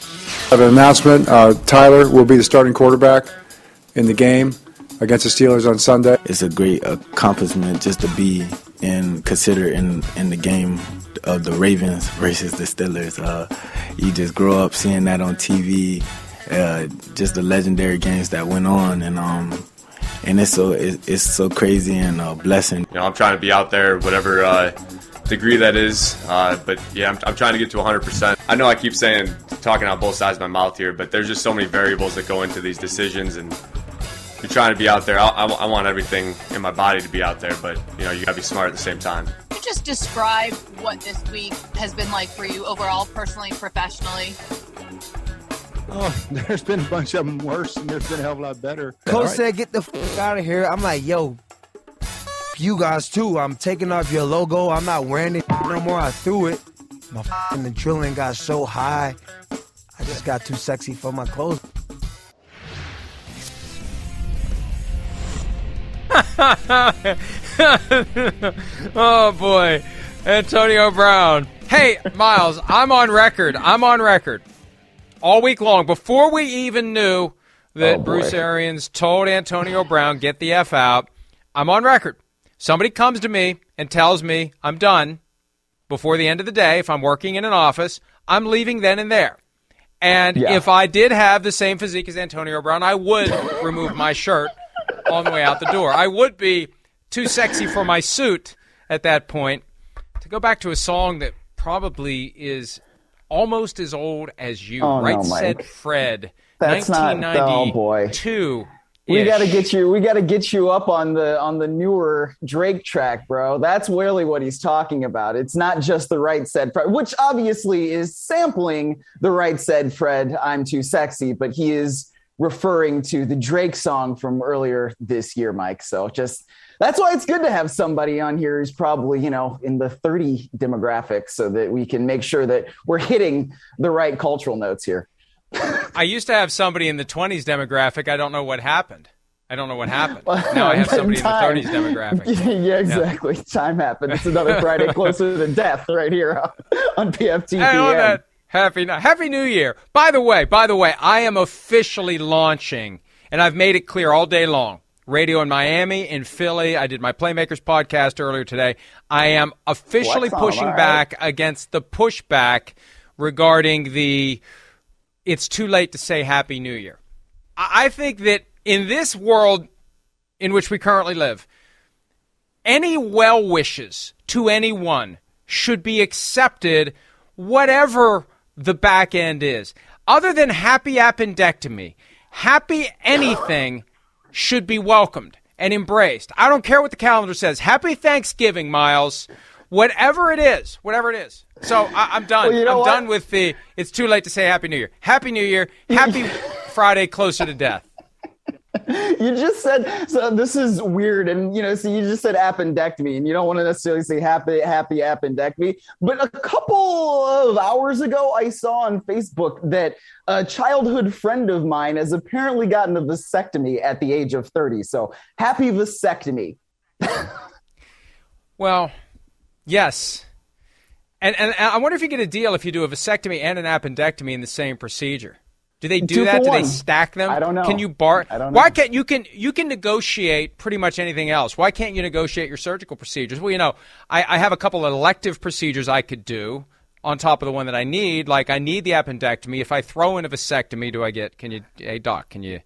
I have an announcement. Uh, Tyler will be the starting quarterback in the game against the Steelers on Sunday. It's a great accomplishment just to be and consider in in the game of the Ravens versus the Steelers. Uh, you just grow up seeing that on TV, uh, just the legendary games that went on, and um, and it's so it, it's so crazy and a blessing. You know, I'm trying to be out there, whatever uh, degree that is. Uh, but yeah, I'm, I'm, trying to get to 100%. I know I keep saying, talking out both sides of my mouth here, but there's just so many variables that go into these decisions, and you're trying to be out there. I, I, I want everything in my body to be out there, but you know, you gotta be smart at the same time. Can you just describe what this week has been like for you overall, personally, professionally? Oh, there's been a bunch of them worse, and there's been a hell of a lot better. Coach right. said, "Get the f- out of here." I'm like, "Yo, you guys too. I'm taking off your logo. I'm not wearing it no more. I threw it. My f***ing adrenaline got so high. I just got too sexy for my clothes. oh boy, Antonio Brown. Hey, Miles, I'm on record. I'm on record all week long before we even knew that oh, Bruce Arians told Antonio Brown get the f out. I'm on record. Somebody comes to me and tells me I'm done before the end of the day. If I'm working in an office, I'm leaving then and there. And yeah. if I did have the same physique as Antonio Brown, I would remove my shirt on the way out the door. I would be too sexy for my suit at that point. To go back to a song that probably is almost as old as you, oh, right? No, said Fred. That's not. Oh boy. Two. We got to get you. We got to get you up on the on the newer Drake track, bro. That's really what he's talking about. It's not just the right said Fred, which obviously is sampling the right said Fred. I'm too sexy, but he is referring to the Drake song from earlier this year, Mike. So just that's why it's good to have somebody on here who's probably you know in the 30 demographic, so that we can make sure that we're hitting the right cultural notes here. I used to have somebody in the 20s demographic. I don't know what happened. I don't know what happened. now I have somebody time. in the 30s demographic. yeah, exactly. Yeah. Time happened. It's another Friday closer to death right here on PFTPM. Happy Happy New Year. By the way, by the way, I am officially launching, and I've made it clear all day long. Radio in Miami, in Philly. I did my Playmakers podcast earlier today. I am officially pushing right. back against the pushback regarding the it's too late to say Happy New Year. I think that in this world in which we currently live, any well wishes to anyone should be accepted, whatever the back end is. Other than happy appendectomy, happy anything should be welcomed and embraced. I don't care what the calendar says. Happy Thanksgiving, Miles. Whatever it is, whatever it is. So I, am done. Well, you know I'm what? done with the. It's too late to say Happy New Year. Happy New Year. Happy Friday, closer to death. You just said so. This is weird, and you know, so you just said appendectomy, and you don't want to necessarily say happy, happy appendectomy. But a couple of hours ago, I saw on Facebook that a childhood friend of mine has apparently gotten a vasectomy at the age of 30. So happy vasectomy. well, yes. And, and I wonder if you get a deal if you do a vasectomy and an appendectomy in the same procedure. Do they do that? Do they stack them? I don't know. Can you bar? I don't know. Why can't you can you can negotiate pretty much anything else? Why can't you negotiate your surgical procedures? Well, you know, I, I have a couple of elective procedures I could do on top of the one that I need. Like I need the appendectomy. If I throw in a vasectomy, do I get? Can you? Hey doc, can you?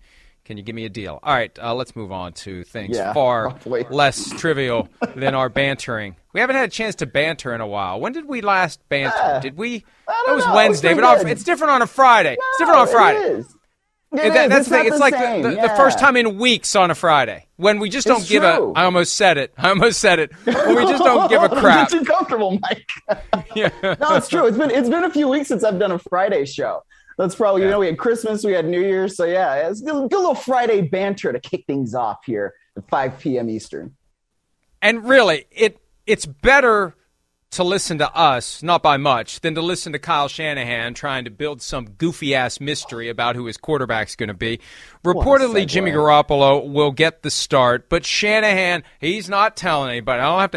Can you give me a deal? All right, uh, let's move on to things yeah, far probably. less trivial than our bantering. We haven't had a chance to banter in a while. When did we last banter? Uh, did we? It was know. Wednesday, but off, it's different on a Friday. No, it's different on a Friday. It that, that's the thing. It's, like the, the, yeah. the, first time in weeks on a Friday when we just don't it's give true. a. I almost said it. I almost said it. When we just don't give a crap. too comfortable, Mike. yeah. No, it's true. It's been it's been a few weeks since I've done a Friday show. That's probably yeah. you know we had Christmas, we had New Year's, so yeah, it's a little Friday banter to kick things off here at 5 p.m. Eastern. And really, it it's better to listen to us, not by much, than to listen to Kyle Shanahan trying to build some goofy ass mystery about who his quarterback's going to be. Reportedly, Jimmy Garoppolo will get the start, but Shanahan, he's not telling anybody. I don't have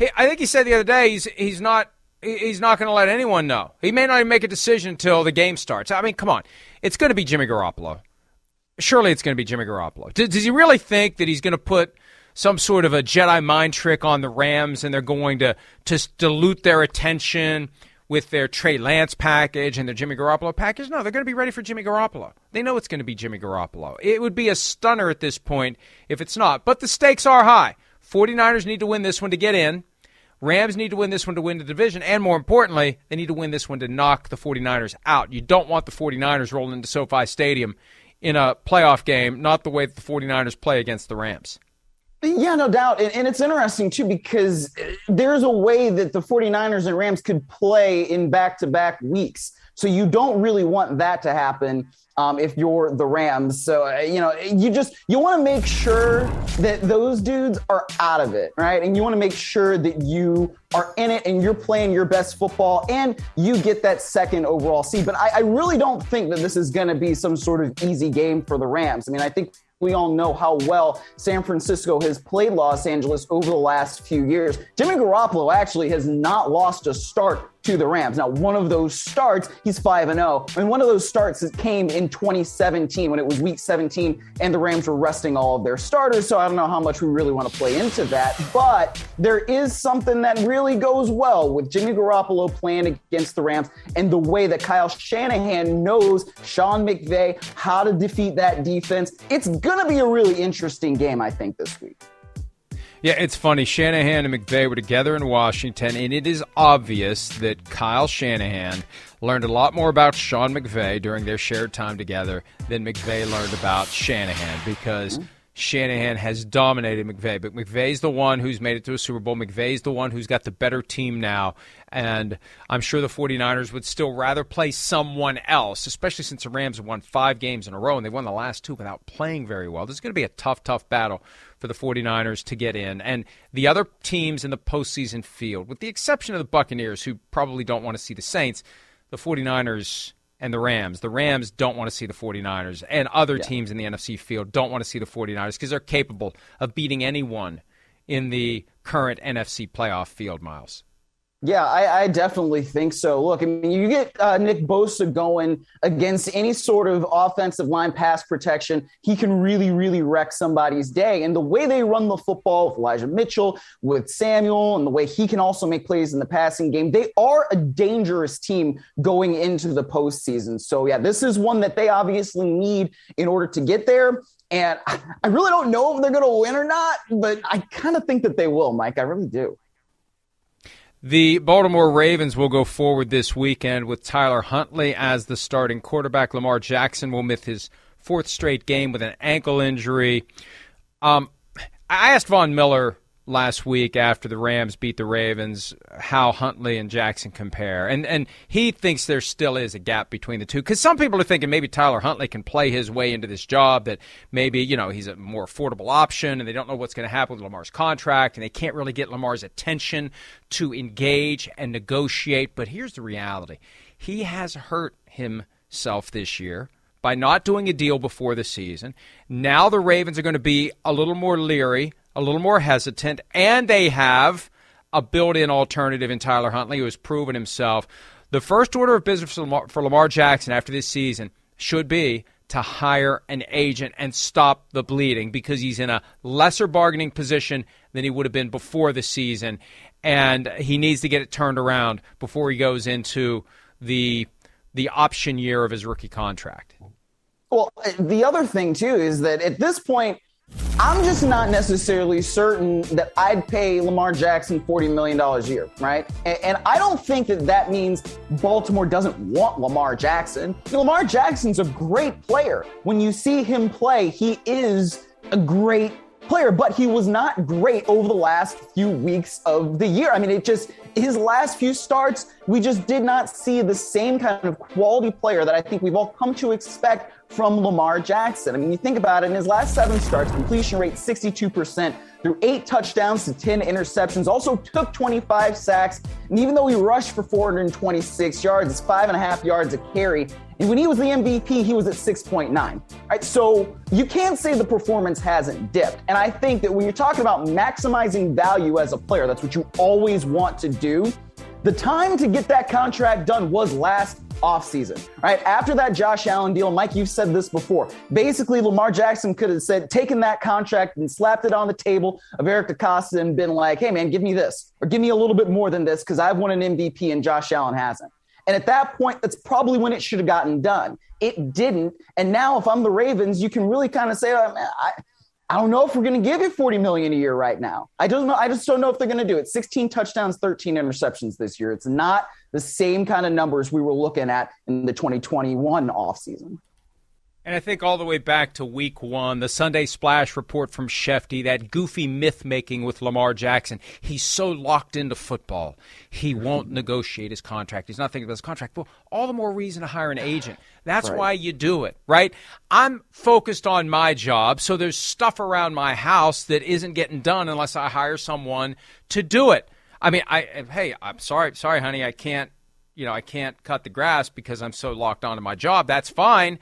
to. I think he said the other day he's he's not he's not going to let anyone know. He may not even make a decision until the game starts. I mean, come on, it's going to be Jimmy Garoppolo. Surely, it's going to be Jimmy Garoppolo. Does, does he really think that he's going to put? Some sort of a Jedi mind trick on the Rams, and they're going to to dilute their attention with their Trey Lance package and their Jimmy Garoppolo package. No, they're going to be ready for Jimmy Garoppolo. They know it's going to be Jimmy Garoppolo. It would be a stunner at this point if it's not. But the stakes are high. 49ers need to win this one to get in. Rams need to win this one to win the division. And more importantly, they need to win this one to knock the 49ers out. You don't want the 49ers rolling into SoFi Stadium in a playoff game, not the way that the 49ers play against the Rams. Yeah, no doubt. And, and, it's interesting, too, because there's a way that the 49ers and Rams could play in back to back weeks. So you don't really want that to happen um, if you're the Rams. So, uh, you know, you just, you want to make sure that those dudes are out of it, right? And you want to make sure that you are in it and you're playing your best football and you get that second overall seed. But I, I really don't think that this is going to be some sort of easy game for the Rams. I mean, I think we all know how well San Francisco has played Los Angeles over the last few years. Jimmy Garoppolo actually has not lost a start to the Rams. Now, one of those starts, he's 5 and 0. And one of those starts came in 2017 when it was week 17 and the Rams were resting all of their starters. So I don't know how much we really want to play into that. But there is something that really goes well with Jimmy Garoppolo playing against the Rams and the way that Kyle Shanahan knows Sean McVay how to defeat that defense. It's going to be a really interesting game, I think, this week. Yeah, it's funny. Shanahan and McVay were together in Washington, and it is obvious that Kyle Shanahan learned a lot more about Sean McVay during their shared time together than McVay learned about Shanahan because. Mm-hmm. Shanahan has dominated McVay, but McVay's the one who's made it to a Super Bowl. McVay's the one who's got the better team now. And I'm sure the 49ers would still rather play someone else, especially since the Rams have won five games in a row and they won the last two without playing very well. This is going to be a tough, tough battle for the 49ers to get in. And the other teams in the postseason field, with the exception of the Buccaneers, who probably don't want to see the Saints, the 49ers and the Rams. The Rams don't want to see the 49ers, and other yeah. teams in the NFC field don't want to see the 49ers because they're capable of beating anyone in the current NFC playoff field, Miles. Yeah, I, I, definitely think so. Look, I mean, you get uh, Nick Bosa going against any sort of offensive line pass protection, he can really, really wreck somebody's day. And the way they run the football with Elijah Mitchell, with Samuel, and the way he can also make plays in the passing game, they are a dangerous team going into the postseason. So, yeah, this is one that they obviously need in order to get there. And I really don't know if they're going to win or not, but I kind of think that they will, Mike. I really do. The Baltimore Ravens will go forward this weekend with Tyler Huntley as the starting quarterback. Lamar Jackson will miss his fourth straight game with an ankle injury. Um, I asked Von Miller last week after the Rams beat the Ravens how Huntley and Jackson compare. And and he thinks there still is a gap between the two cuz some people are thinking maybe Tyler Huntley can play his way into this job that maybe, you know, he's a more affordable option and they don't know what's going to happen with Lamar's contract and they can't really get Lamar's attention to engage and negotiate, but here's the reality. He has hurt himself this year by not doing a deal before the season. Now the Ravens are going to be a little more leery a little more hesitant, and they have a built in alternative in Tyler Huntley who has proven himself. The first order of business for Lamar, for Lamar Jackson after this season should be to hire an agent and stop the bleeding because he's in a lesser bargaining position than he would have been before the season. And he needs to get it turned around before he goes into the the option year of his rookie contract. Well, the other thing too is that at this point I'm just not necessarily certain that I'd pay Lamar Jackson $40 million a year, right? And, and I don't think that that means Baltimore doesn't want Lamar Jackson. Lamar Jackson's a great player. When you see him play, he is a great player, but he was not great over the last few weeks of the year. I mean, it just, his last few starts, we just did not see the same kind of quality player that I think we've all come to expect from Lamar Jackson. I mean, you think about it, in his last seven starts, completion rate 62%, threw eight touchdowns to 10 interceptions, also took 25 sacks. And even though he rushed for 426 yards, it's five and a half yards a carry. And when he was the MVP, he was at 6.9. Right? So you can't say the performance hasn't dipped. And I think that when you're talking about maximizing value as a player, that's what you always want to do. The time to get that contract done was last offseason, right? After that Josh Allen deal, Mike, you've said this before. Basically, Lamar Jackson could have said, taken that contract and slapped it on the table of Eric DeCosta and been like, hey, man, give me this or give me a little bit more than this because I've won an MVP and Josh Allen hasn't. And at that point, that's probably when it should have gotten done. It didn't. And now, if I'm the Ravens, you can really kind of say, oh, man, I, I don't know if we're going to give you 40 million a year right now. I don't know. I just don't know if they're going to do it. 16 touchdowns, 13 interceptions this year. It's not the same kind of numbers we were looking at in the 2021 offseason. And I think all the way back to week one, the Sunday Splash report from Schefty, that goofy myth making with Lamar Jackson. He's so locked into football, he won't negotiate his contract. He's not thinking about his contract. Well, all the more reason to hire an agent. That's right. why you do it, right? I'm focused on my job, so there's stuff around my house that isn't getting done unless I hire someone to do it. I mean, I hey, I'm sorry, sorry, honey, I can't, you know, I can't cut the grass because I'm so locked onto my job. That's fine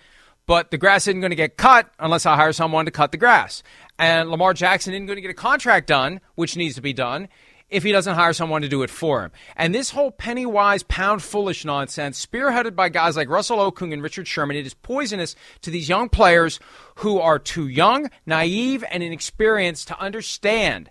but the grass isn't going to get cut unless I hire someone to cut the grass. And Lamar Jackson isn't going to get a contract done, which needs to be done, if he doesn't hire someone to do it for him. And this whole penny wise, pound foolish nonsense, spearheaded by guys like Russell Okung and Richard Sherman, it is poisonous to these young players who are too young, naive, and inexperienced to understand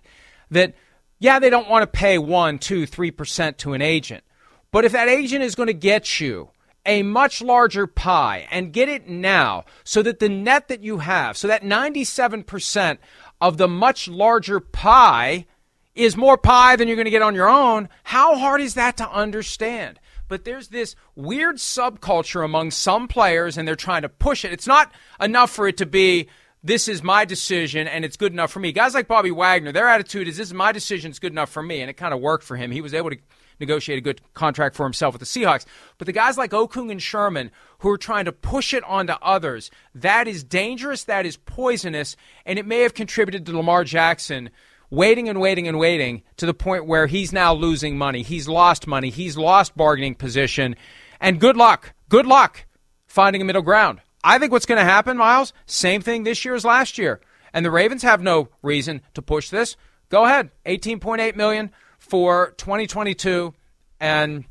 that, yeah, they don't want to pay one, two, three percent to an agent. But if that agent is going to get you a much larger pie and get it now so that the net that you have, so that 97% of the much larger pie is more pie than you're going to get on your own. How hard is that to understand? But there's this weird subculture among some players, and they're trying to push it. It's not enough for it to be this is my decision and it's good enough for me. Guys like Bobby Wagner, their attitude is this is my decision, it's good enough for me, and it kind of worked for him. He was able to negotiate a good contract for himself with the Seahawks. But the guys like Okung and Sherman who are trying to push it onto others, that is dangerous, that is poisonous, and it may have contributed to Lamar Jackson waiting and waiting and waiting to the point where he's now losing money. He's lost money. He's lost bargaining position. And good luck. Good luck finding a middle ground. I think what's going to happen, Miles, same thing this year as last year. And the Ravens have no reason to push this. Go ahead. 18.8 million for 2022 and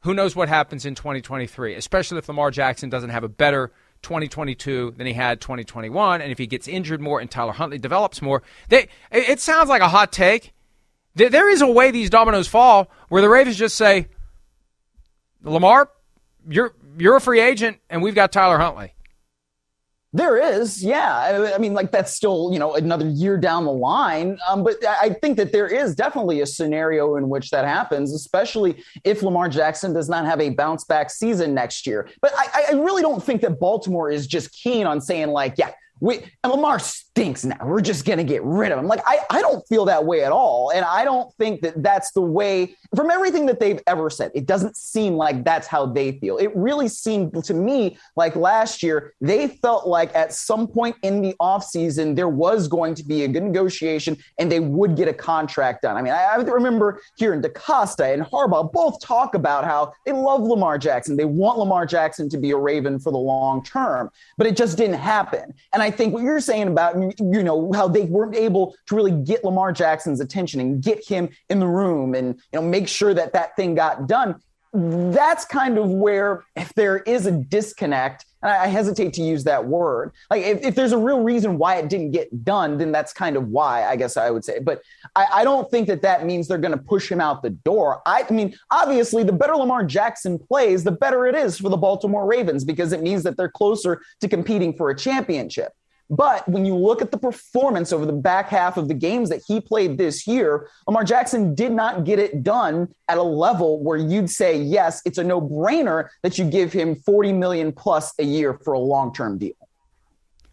who knows what happens in 2023, especially if Lamar Jackson doesn't have a better 2022 than he had 2021 and if he gets injured more and Tyler Huntley develops more. They it sounds like a hot take. There is a way these dominoes fall where the Ravens just say, "Lamar, you're you're a free agent and we've got Tyler Huntley." There is, yeah. I mean, like that's still, you know, another year down the line. Um, but I think that there is definitely a scenario in which that happens, especially if Lamar Jackson does not have a bounce back season next year. But I, I really don't think that Baltimore is just keen on saying, like, yeah, we and Lamar stinks now. We're just gonna get rid of him. Like I, I don't feel that way at all, and I don't think that that's the way. From everything that they've ever said, it doesn't seem like that's how they feel. It really seemed to me like last year they felt like at some point in the offseason there was going to be a good negotiation and they would get a contract done. I mean, I, I remember hearing DeCosta and Harbaugh both talk about how they love Lamar Jackson. They want Lamar Jackson to be a Raven for the long term, but it just didn't happen. And I think what you're saying about, you know, how they weren't able to really get Lamar Jackson's attention and get him in the room and, you know, make sure that that thing got done. That's kind of where, if there is a disconnect, and I hesitate to use that word. Like, if, if, there's a real reason why it didn't get done, then that's kind of why, I guess I would say. But I, I don't think that that means they're going to push him out the door. I, I mean, obviously, the better Lamar Jackson plays, the better it is for the Baltimore Ravens because it means that they're closer to competing for a championship. But when you look at the performance over the back half of the games that he played this year, Lamar Jackson did not get it done at a level where you'd say, yes, it's a no brainer that you give him 40 million plus a year for a long term deal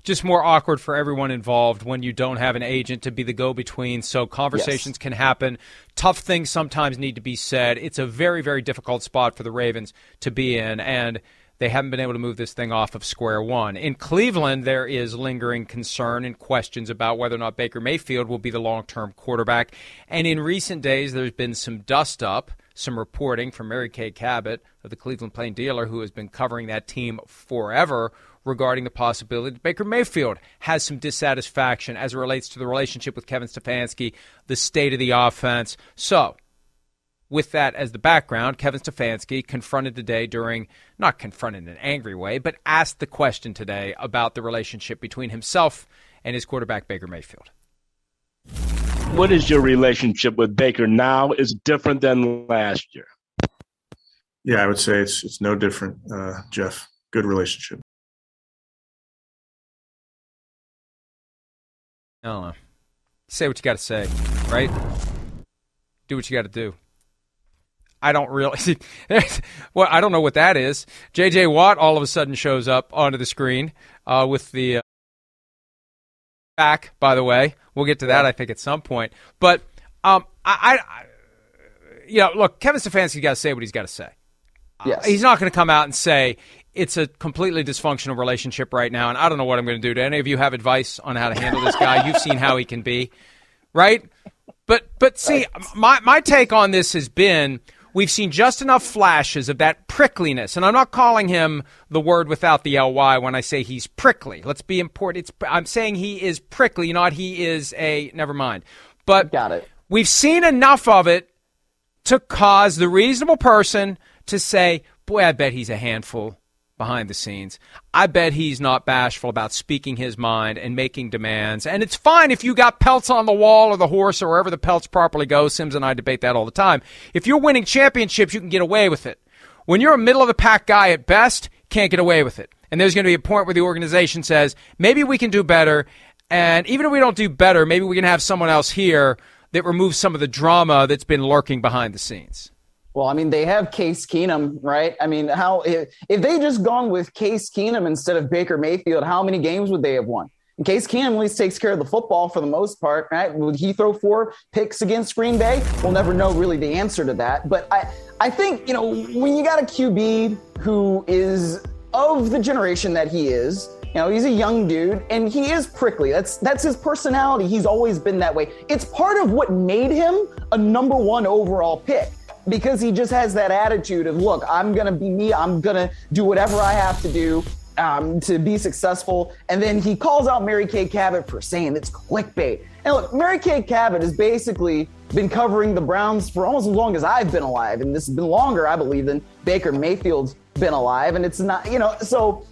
just more awkward for everyone involved when you don't have an agent to be the go between. So conversations yes. can happen. Tough things sometimes need to be said. It's a very, very difficult spot for the Ravens to be in. And they haven't been able to move this thing off of square one. In Cleveland, there is lingering concern and questions about whether or not Baker Mayfield will be the long term quarterback. And in recent days, there's been some dust up, some reporting from Mary Kay Cabot of the Cleveland Plain Dealer, who has been covering that team forever regarding the possibility that Baker Mayfield has some dissatisfaction as it relates to the relationship with Kevin Stefanski, the state of the offense. So, with that as the background, Kevin Stefanski confronted today during, not confronted in an angry way, but asked the question today about the relationship between himself and his quarterback, Baker Mayfield. What is your relationship with Baker now? Is different than last year? Yeah, I would say it's it's no different, uh, Jeff. Good relationship. I don't know. Say what you got to say, right? Do what you got to do. I don't really. see. well, I don't know what that is. J.J. Watt all of a sudden shows up onto the screen uh, with the uh, back. By the way, we'll get to that I think at some point. But um, I, I, you know, look, Kevin Stefanski got to say what he's got to say. Yes. Uh, he's not going to come out and say it's a completely dysfunctional relationship right now, and I don't know what I'm going to do. Do any of you have advice on how to handle this guy? You've seen how he can be, right? But but see, my my take on this has been we've seen just enough flashes of that prickliness, and I'm not calling him the word without the ly when I say he's prickly. Let's be important. It's, I'm saying he is prickly, not he is a. Never mind. But got it. We've seen enough of it to cause the reasonable person to say, "Boy, I bet he's a handful." Behind the scenes. I bet he's not bashful about speaking his mind and making demands. And it's fine if you got pelts on the wall or the horse or wherever the pelts properly go. Sims and I debate that all the time. If you're winning championships, you can get away with it. When you're a middle of the pack guy at best, can't get away with it. And there's going to be a point where the organization says, maybe we can do better. And even if we don't do better, maybe we can have someone else here that removes some of the drama that's been lurking behind the scenes. Well, I mean, they have Case Keenum, right? I mean, how if, if they just gone with Case Keenum instead of Baker Mayfield, how many games would they have won? Case Keenum at least takes care of the football for the most part, right? Would he throw four picks against Green Bay? We'll never know really the answer to that. But I, I think you know when you got a QB who is of the generation that he is, you know, he's a young dude and he is prickly. That's that's his personality. He's always been that way. It's part of what made him a number one overall pick because he just has that attitude of, look, I'm going to be me. I'm going to do whatever I have to do um, to be successful. And then he calls out Mary Kay Cabot for saying it's clickbait. And look, Mary Kay Cabot has basically been covering the Browns for almost as long as I've been alive. And this has been longer, I believe, than Baker Mayfield's been alive. And it's not, you know, so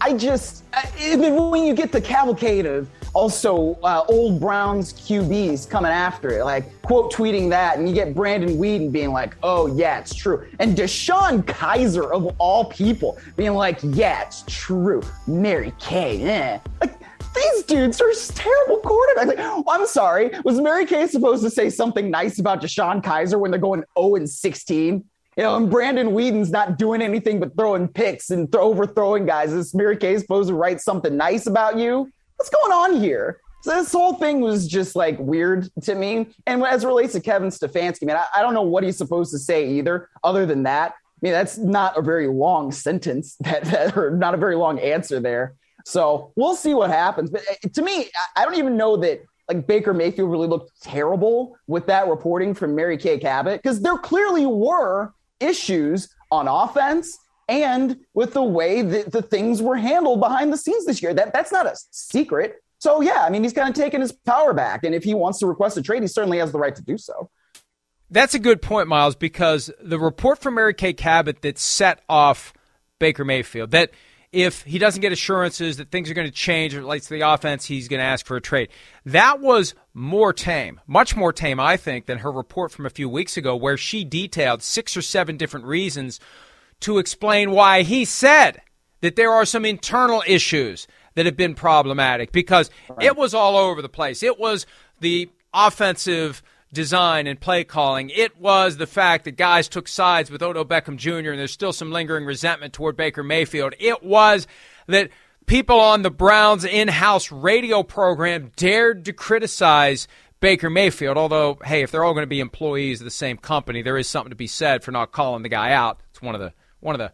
I just, when you get the cavalcade of also uh, old Browns QBs coming after it, like quote tweeting that, and you get Brandon Weeden being like, "Oh yeah, it's true," and DeShone Kizer of all people being like, "Yeah, it's true." Mary Kay, eh. like these dudes are terrible quarterbacks. Like, I'm sorry, was Mary Kay supposed to say something nice about DeShone Kizer when they're going 0 and 16? You know, and Brandon Weeden's not doing anything but throwing picks and th- overthrowing guys. Is Mary Kay supposed to write something nice about you? What's going on here? So this whole thing was just like weird to me. And as it relates to Kevin Stefanski, man, I, I don't know what he's supposed to say either, other than that. I mean, that's not a very long sentence that, that or not a very long answer there. So we'll see what happens. But uh, to me, I don't even know that like Baker Mayfield really looked terrible with that reporting from Mary Kay Cabot because there clearly were issues on offense and with the way that the things were handled behind the scenes this year. That that's not a secret. So yeah, I mean he's kind of taken his power back, and if he wants to request a trade, he certainly has the right to do so. That's a good point, Miles, because the report from Mary Kay Cabot that set off Baker Mayfield that if he doesn't get assurances that things are going to change or relates to the offense, he's going to ask for a trade. That was more tame, much more tame, I think, than her report from a few weeks ago, where she detailed six or seven different reasons to explain why he said that there are some internal issues that have been problematic because right. it was all over the place. It was the offensive design and play calling. It was the fact that guys took sides with Odell Beckham Jr. and there's still some lingering resentment toward Baker Mayfield. It was that people on the Browns in-house radio program dared to criticize Baker Mayfield. Although, hey, if they're all going to be employees of the same company, there is something to be said for not calling the guy out. It's one of the one of the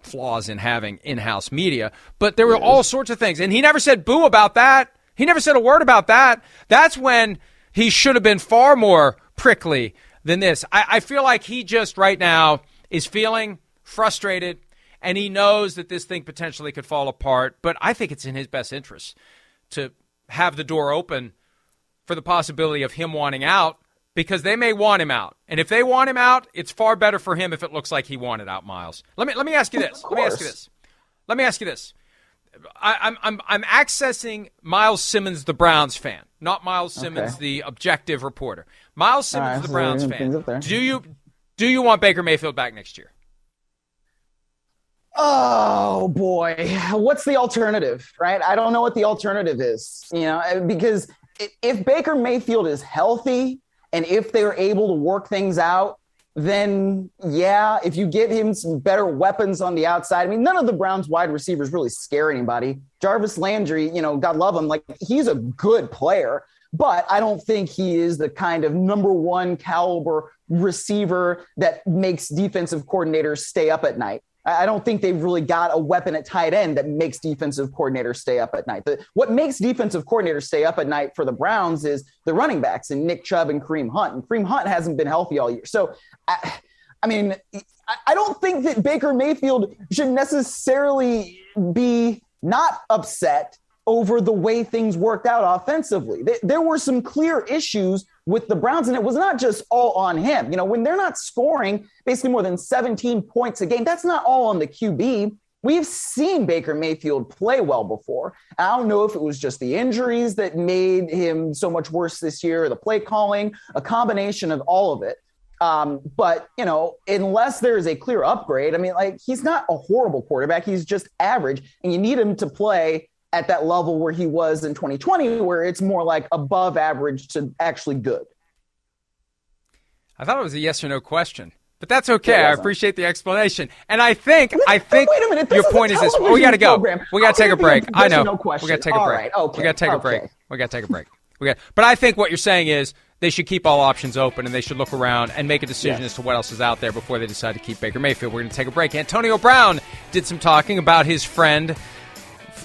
flaws in having in-house media. But there were all sorts of things, and he never said boo about that. He never said a word about that. That's when he should have been far more prickly than this. I, I feel like he just right now is feeling frustrated and he knows that this thing potentially could fall apart. But I think it's in his best interest to have the door open for the possibility of him wanting out because they may want him out. And if they want him out, it's far better for him if it looks like he wanted out Miles. Let me let me ask you this. Let me ask you this. Let me ask you this. I, am I'm I'm accessing Miles Simmons, the Browns fan, not Miles Simmons, okay. the objective reporter. Miles Simmons, right, the so Browns fan. Do you do you want Baker Mayfield back next year? Oh boy, what's the alternative? Right? I don't know what the alternative is. You know, because if Baker Mayfield is healthy and if they're able to work things out, then yeah, if you give him some better weapons on the outside, I mean, none of the Browns wide receivers really scare anybody. Jarvis Landry, you know, God love him, like he's a good player, but I don't think he is the kind of number one caliber receiver that makes defensive coordinators stay up at night. I don't think they've really got a weapon at tight end that makes defensive coordinators stay up at night. The, what makes defensive coordinators stay up at night for the Browns is the running backs and Nick Chubb and Kareem Hunt. And Kareem Hunt hasn't been healthy all year. So, I, I mean, I don't think that Baker Mayfield should necessarily be not upset over the way things worked out offensively. There were some clear issues with the Browns, and it was not just all on him. You know, when they're not scoring basically more than 17 points a game, that's not all on the QB. We've seen Baker Mayfield play well before. I don't know if it was just the injuries that made him so much worse this year, or the play calling, a combination of all of it. Um, but you know, unless there is a clear upgrade, I mean, like he's not a horrible quarterback. He's just average, and you need him to play at that level where he was in 2020, where it's more like above average to actually good. I thought it was a yes or no question. But that's okay. I appreciate the explanation, and I think I think wait a minute. your point is this: we got to go. We got to take a break. I know. No question, we got to take a break. Right, okay. We got to take okay. a break. We got to take a break. We got. But I think what you're saying is they should keep all options open and they should look around and make a decision yes. as to what else is out there before they decide to keep Baker Mayfield. We're going to take a break. Antonio Brown did some talking about his friend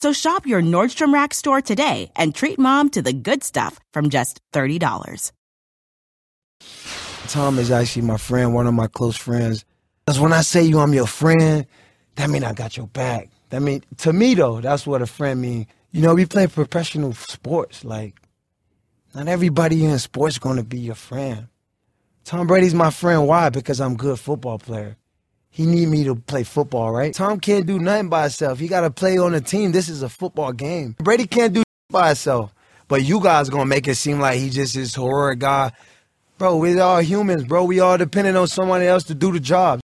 So shop your Nordstrom Rack store today and treat mom to the good stuff from just $30. Tom is actually my friend, one of my close friends. Because when I say you, I'm your friend, that mean I got your back. That mean to me though, that's what a friend mean. You know, we play professional sports. Like, not everybody in sports gonna be your friend. Tom Brady's my friend. Why? Because I'm good football player. He need me to play football, right? Tom can't do nothing by himself. He got to play on a team. This is a football game. Brady can't do by himself. But you guys gonna make it seem like he just this horror guy. Bro, we all humans, bro. We all dependent on someone else to do the job.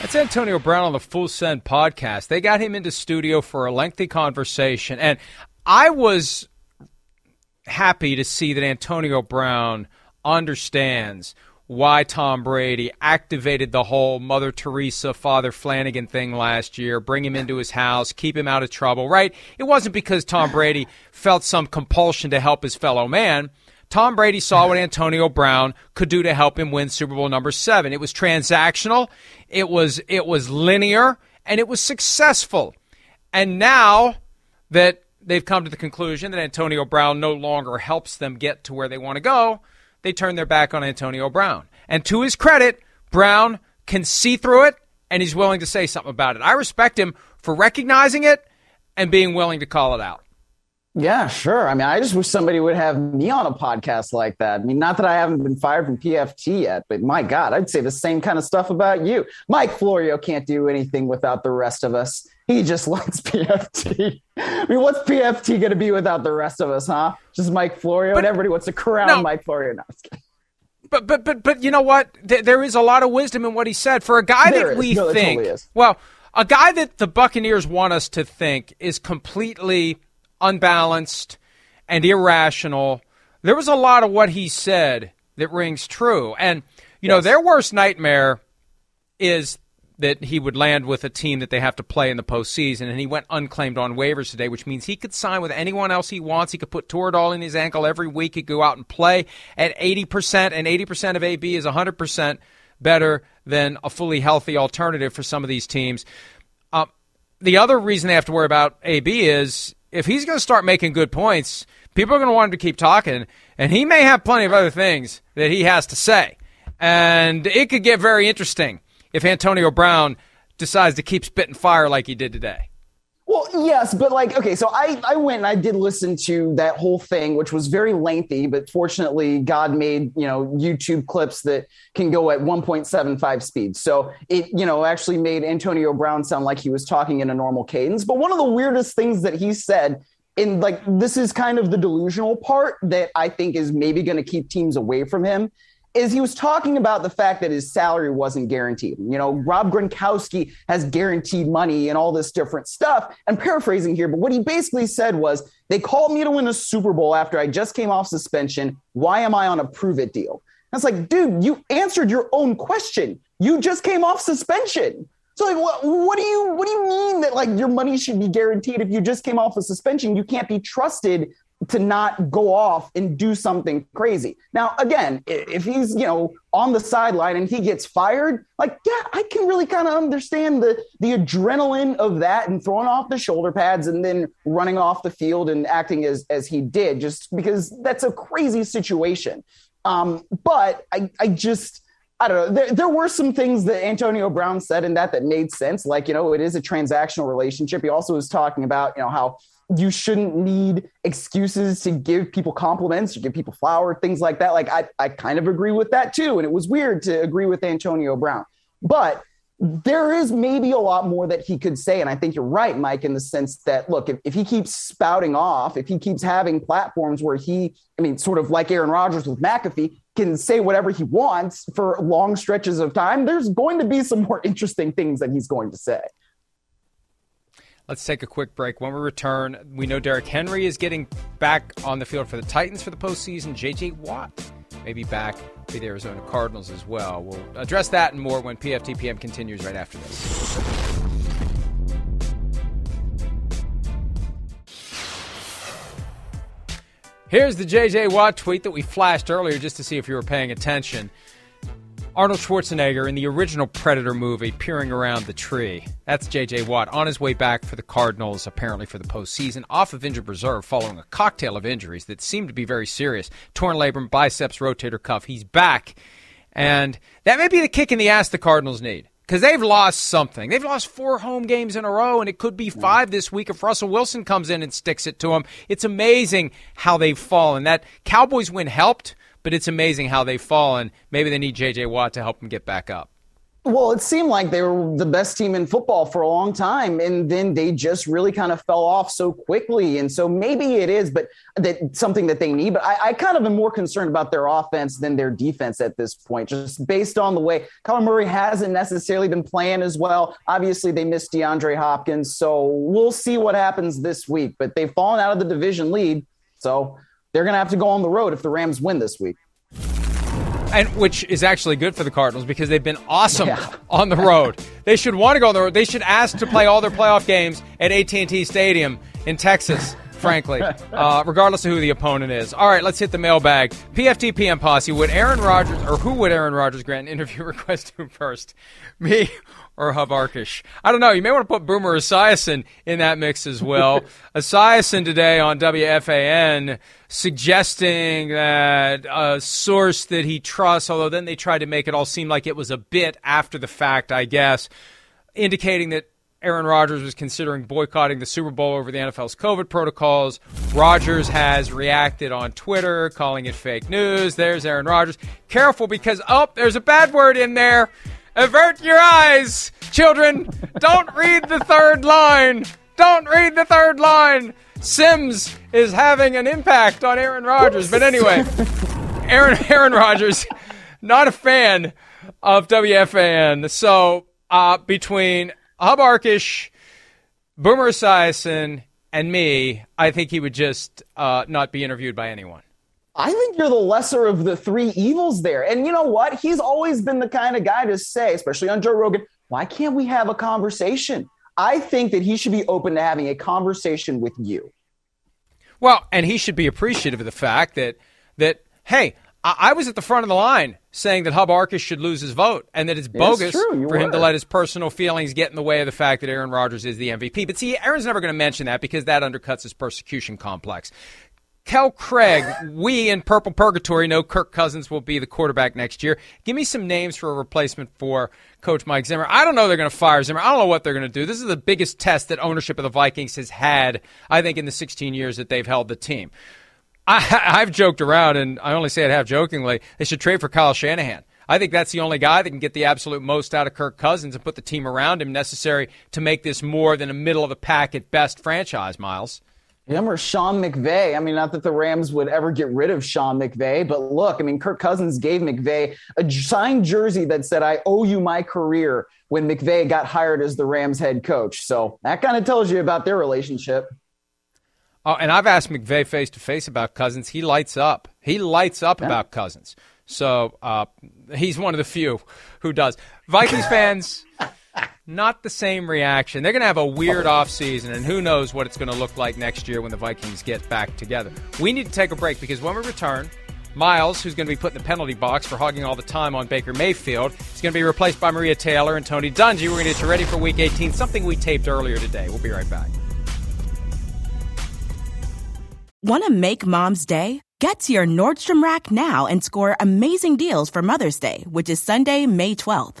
That's Antonio Brown on the Full Send podcast. They got him into studio for a lengthy conversation, and I was happy to see that Antonio Brown understands why Tom Brady activated the whole Mother Teresa, Father Flanagan thing last year, bring him into his house, keep him out of trouble, right? It wasn't because Tom Brady felt some compulsion to help his fellow man. Tom Brady saw what Antonio Brown could do to help him win Super Bowl number 7. It was transactional, it was it was linear, and it was successful. And now that they've come to the conclusion that Antonio Brown no longer helps them get to where they want to go, they turn their back on Antonio Brown. And to his credit, Brown can see through it and he's willing to say something about it. I respect him for recognizing it and being willing to call it out. Yeah, sure. I mean, I just wish somebody would have me on a podcast like that. I mean, not that I haven't been fired from PFT yet, but my God, I'd say the same kind of stuff about you. Mike Florio can't do anything without the rest of us. He just likes PFT. I mean, what's PFT going to be without the rest of us, huh? Just Mike Florio but, and everybody wants to crown no, Mike Florio. No, but but but but you know what? there is a lot of wisdom in what he said for a guy there that is. we no, think. Totally well, a guy that the Buccaneers want us to think is completely unbalanced and irrational. There was a lot of what he said that rings true. And, you yes. know, their worst nightmare is that he would land with a team that they have to play in the postseason. And he went unclaimed on waivers today, which means he could sign with anyone else he wants. He could put Toradol in his ankle every week. He could go out and play at 80%, and 80% of AB is 100% better than a fully healthy alternative for some of these teams. Uh, the other reason they have to worry about AB is if he's going to start making good points, people are going to want him to keep talking, and he may have plenty of other things that he has to say. And it could get very interesting if Antonio Brown decides to keep spitting fire like he did today. Well, yes, but like, okay, so I, I went and I did listen to that whole thing, which was very lengthy, but fortunately, God made, you know, YouTube clips that can go at 1.75 speed. So it, you know, actually made Antonio Brown sound like he was talking in a normal cadence. But one of the weirdest things that he said, and like, this is kind of the delusional part that I think is maybe going to keep teams away from him, is he was talking about the fact that his salary wasn't guaranteed. You know, Rob Gronkowski has guaranteed money and all this different stuff. I'm paraphrasing here, but what he basically said was, they called me to win a Super Bowl after I just came off suspension. Why am I on a prove it deal? It's like, dude, you answered your own question. You just came off suspension. So like, what, what do you what do you mean that like your money should be guaranteed if you just came off a suspension? You can't be trusted to not go off and do something crazy. Now, again, if he's, you know, on the sideline and he gets fired, like, yeah, I can really kind of understand the the adrenaline of that and throwing off the shoulder pads and then running off the field and acting as as he did, just because that's a crazy situation. Um, but I I just I don't know. There, there were some things that Antonio Brown said in that that made sense. Like, you know, it is a transactional relationship. He also was talking about, you know, how you shouldn't need excuses to give people compliments or give people flowers, things like that. Like I, I kind of agree with that too. And it was weird to agree with Antonio Brown. But there is maybe a lot more that he could say. And I think you're right, Mike, in the sense that, look, if, if he keeps spouting off, if he keeps having platforms where he, I mean, sort of like Aaron Rodgers with McAfee, can say whatever he wants for long stretches of time, there's going to be some more interesting things that he's going to say. Let's take a quick break. When we return, we know Derrick Henry is getting back on the field for the Titans for the postseason. J.J. Watt may be back for the Arizona Cardinals as well. We'll address that and more when PFTPM continues right after this. Here's the JJ Watt tweet that we flashed earlier just to see if you were paying attention. Arnold Schwarzenegger in the original Predator movie peering around the tree. That's J.J. Watt on his way back for the Cardinals, apparently for the postseason, off of injured reserve following a cocktail of injuries that seemed to be very serious. Torn labrum, biceps, rotator cuff. He's back. And that may be the kick in the ass the Cardinals need because they've lost something. They've lost four home games in a row, and it could be five this week if Russell Wilson comes in and sticks it to them. It's amazing how they've fallen. That Cowboys win helped but it's amazing how they've fallen. Maybe they need J.J. Watt to help them get back up. Well, it seemed like they were the best team in football for a long time, and then they just really kind of fell off so quickly. And so maybe it is, but that something that they need. But I, I kind of am more concerned about their offense than their defense at this point, just based on the way Kyler Murray hasn't necessarily been playing as well. Obviously, they missed DeAndre Hopkins, so we'll see what happens this week. But they've fallen out of the division lead, so they're going to have to go on the road if the Rams win this week. And which is actually good for the Cardinals because they've been awesome yeah. on the road. they should want to go on the road. They should ask to play all their playoff games at AT&T Stadium in Texas. frankly, uh, regardless of who the opponent is. All right, let's hit the mailbag. PFT PM posse. Would Aaron Rodgers, or who would Aaron Rodgers grant an interview request to first? Me or Hub Arkush. I don't know. You may want to put Boomer Esiason in that mix as well. Esiason today on WFAN suggesting that a source that he trusts, although then they tried to make it all seem like it was a bit after the fact, I guess, indicating that Aaron Rodgers was considering boycotting the Super Bowl over the NFL's COVID protocols. Rodgers has reacted on Twitter, calling it fake news. There's Aaron Rodgers. Careful because, oh, there's a bad word in there. Avert your eyes, children. Don't read the third line. Don't read the third line. Sims is having an impact on Aaron Rodgers. But anyway, Aaron Aaron Rodgers, not a fan of WFAN. So uh, between Hub Arkush, Boomer Esiason, and me, I think he would just uh, not be interviewed by anyone. I think you're the lesser of the three evils there. And you know what? He's always been the kind of guy to say, especially on Joe Rogan, why can't we have a conversation? I think that he should be open to having a conversation with you. Well, and he should be appreciative of the fact that that hey, I, was at the front of the line saying that Hub Arkush should lose his vote and that it's bogus for were. him to let his personal feelings get in the way of the fact that Aaron Rodgers is the MVP. But see, Aaron's never going to mention that because that undercuts his persecution complex. Tell Craig, we in Purple Purgatory know Kirk Cousins will be the quarterback next year. Give me some names for a replacement for Coach Mike Zimmer. I don't know they're going to fire Zimmer. I don't know what they're going to do. This is the biggest test that ownership of the Vikings has had, I think, in the 16 years that they've held the team. I, have joked around, and I only say it half jokingly. They should trade for Kyle Shanahan. I think that's the only guy that can get the absolute most out of Kirk Cousins and put the team around him necessary to make this more than a middle of the pack at best franchise, Miles. Him or Sean McVay. I mean, not that the Rams would ever get rid of Sean McVay, but look, I mean, Kirk Cousins gave McVay a signed jersey that said, I owe you my career when McVay got hired as the Rams head coach. So that kind of tells you about their relationship. Oh, and I've asked McVay face to face about Cousins. He lights up. He lights up yeah. about Cousins. So uh, he's one of the few who does. Vikings fans, not the same reaction. They're going to have a weird offseason, and who knows what it's going to look like next year when the Vikings get back together. We need to take a break because when we return, Miles, who's going to be put in the penalty box for hogging all the time on Baker Mayfield, is going to be replaced by Maria Taylor and Tony Dungy. We're going to get you ready for Week 18, something we taped earlier today. We'll be right back. Want to make mom's day? Get to your Nordstrom Rack now and score amazing deals for Mother's Day, which is Sunday, May 12th.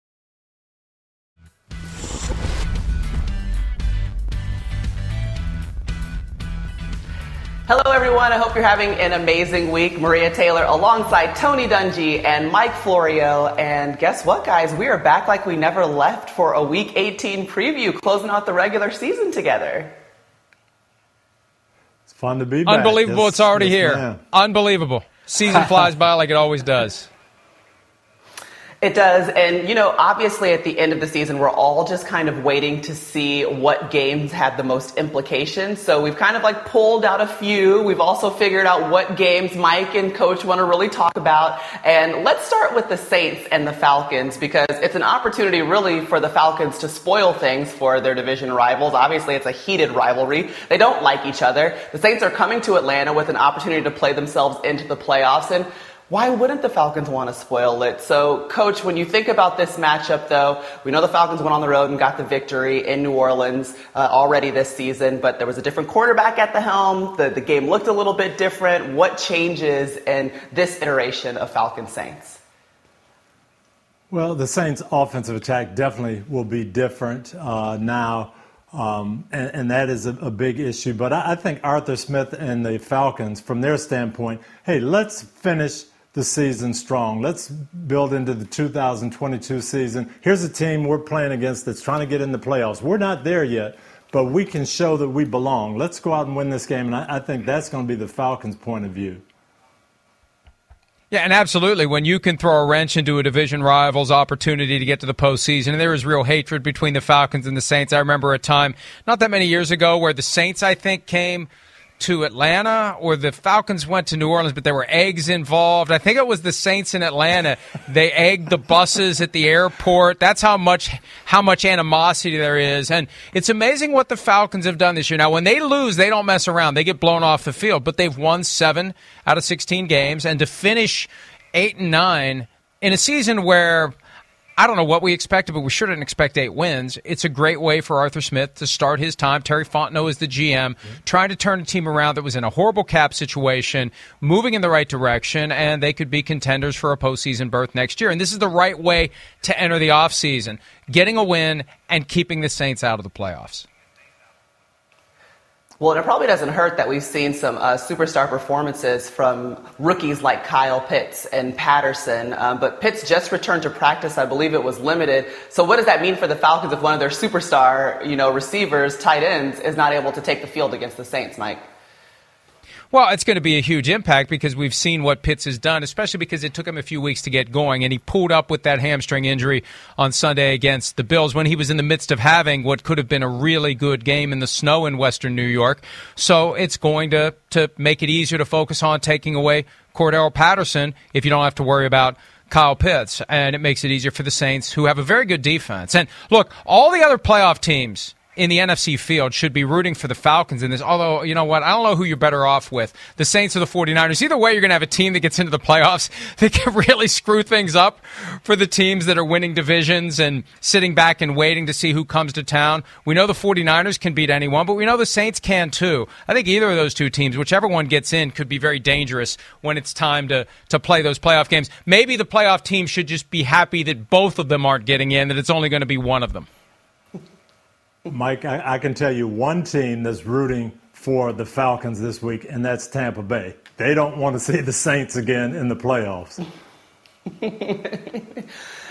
Hello, everyone. I hope you're having an amazing week. Maria Taylor alongside Tony Dungy and Mike Florio. And guess what, guys? We are back like we never left for a Week 18 preview, closing out the regular season together. It's fun to be back. Unbelievable. Yes, it's already yes, here. Man. Unbelievable. Season flies by like it always does. It does. And, you know, obviously at the end of the season, we're all just kind of waiting to see what games had the most implications. So we've kind of like pulled out a few. We've also figured out what games Mike and Coach want to really talk about. And let's start with the Saints and the Falcons because it's an opportunity really for the Falcons to spoil things for their division rivals. Obviously, it's a heated rivalry. They don't like each other. The Saints are coming to Atlanta with an opportunity to play themselves into the playoffs. And why wouldn't the Falcons want to spoil it? So, coach, when you think about this matchup, though, we know the Falcons went on the road and got the victory in New Orleans uh, already this season, but there was a different quarterback at the helm. The, the game looked a little bit different. What changes in this iteration of Falcons Saints? Well, the Saints' offensive attack definitely will be different uh, now. Um, and, and, that is a, a big issue. But I, I, think Arthur Smith and the Falcons, from their standpoint, hey, let's finish the season strong. Let's build into the 2022 season. Here's a team we're playing against that's trying to get in the playoffs. We're not there yet, but we can show that we belong. Let's go out and win this game. And I, I think that's going to be the Falcons' point of view. Yeah, and absolutely. When you can throw a wrench into a division rival's opportunity to get to the postseason, and there is real hatred between the Falcons and the Saints. I remember a time not that many years ago where the Saints, I think, came to Atlanta or the Falcons went to New Orleans, but there were eggs involved. I think it was the Saints in Atlanta. They egged the buses at the airport. That's how much how much animosity there is. And it's amazing what the Falcons have done this year. Now, when they lose, they don't mess around. They get blown off the field, but they've won 7 out of 16 games and to finish eight and nine in a season where I don't know what we expected, but we sure didn't expect eight wins. It's a great way for Arthur Smith to start his time. Terry Fontenot is the GM, trying to turn a team around that was in a horrible cap situation, moving in the right direction, and they could be contenders for a postseason berth next year. And this is the right way to enter the offseason, getting a win and keeping the Saints out of the playoffs. Well, it probably doesn't hurt that we've seen some uh, superstar performances from rookies like Kyle Pitts and Patterson. Um, but Pitts just returned to practice. I believe it was limited. So what does that mean for the Falcons if one of their superstar, you know, receivers, tight ends, is not able to take the field against the Saints, Mike? Well, it's going to be a huge impact because we've seen what Pitts has done, especially because it took him a few weeks to get going, and he pulled up with that hamstring injury on Sunday against the Bills when he was in the midst of having what could have been a really good game in the snow in Western New York. So it's going to to make it easier to focus on taking away Cordarrelle Patterson if you don't have to worry about Kyle Pitts, and it makes it easier for the Saints, who have a very good defense. And look, all the other playoff teams in the NFC field should be rooting for the Falcons in this. Although, you know what? I don't know who you're better off with the Saints or the 49ers. Either way, you're going to have a team that gets into the playoffs that can really screw things up for the teams that are winning divisions and sitting back and waiting to see who comes to town. We know the 49ers can beat anyone, but we know the Saints can too. I think either of those two teams, whichever one gets in, could be very dangerous when it's time to, to play those playoff games. Maybe the playoff team should just be happy that both of them aren't getting in, that it's only going to be one of them. Mike, I, I, can tell you one team that's rooting for the Falcons this week, and that's Tampa Bay. They don't want to see the Saints again in the playoffs.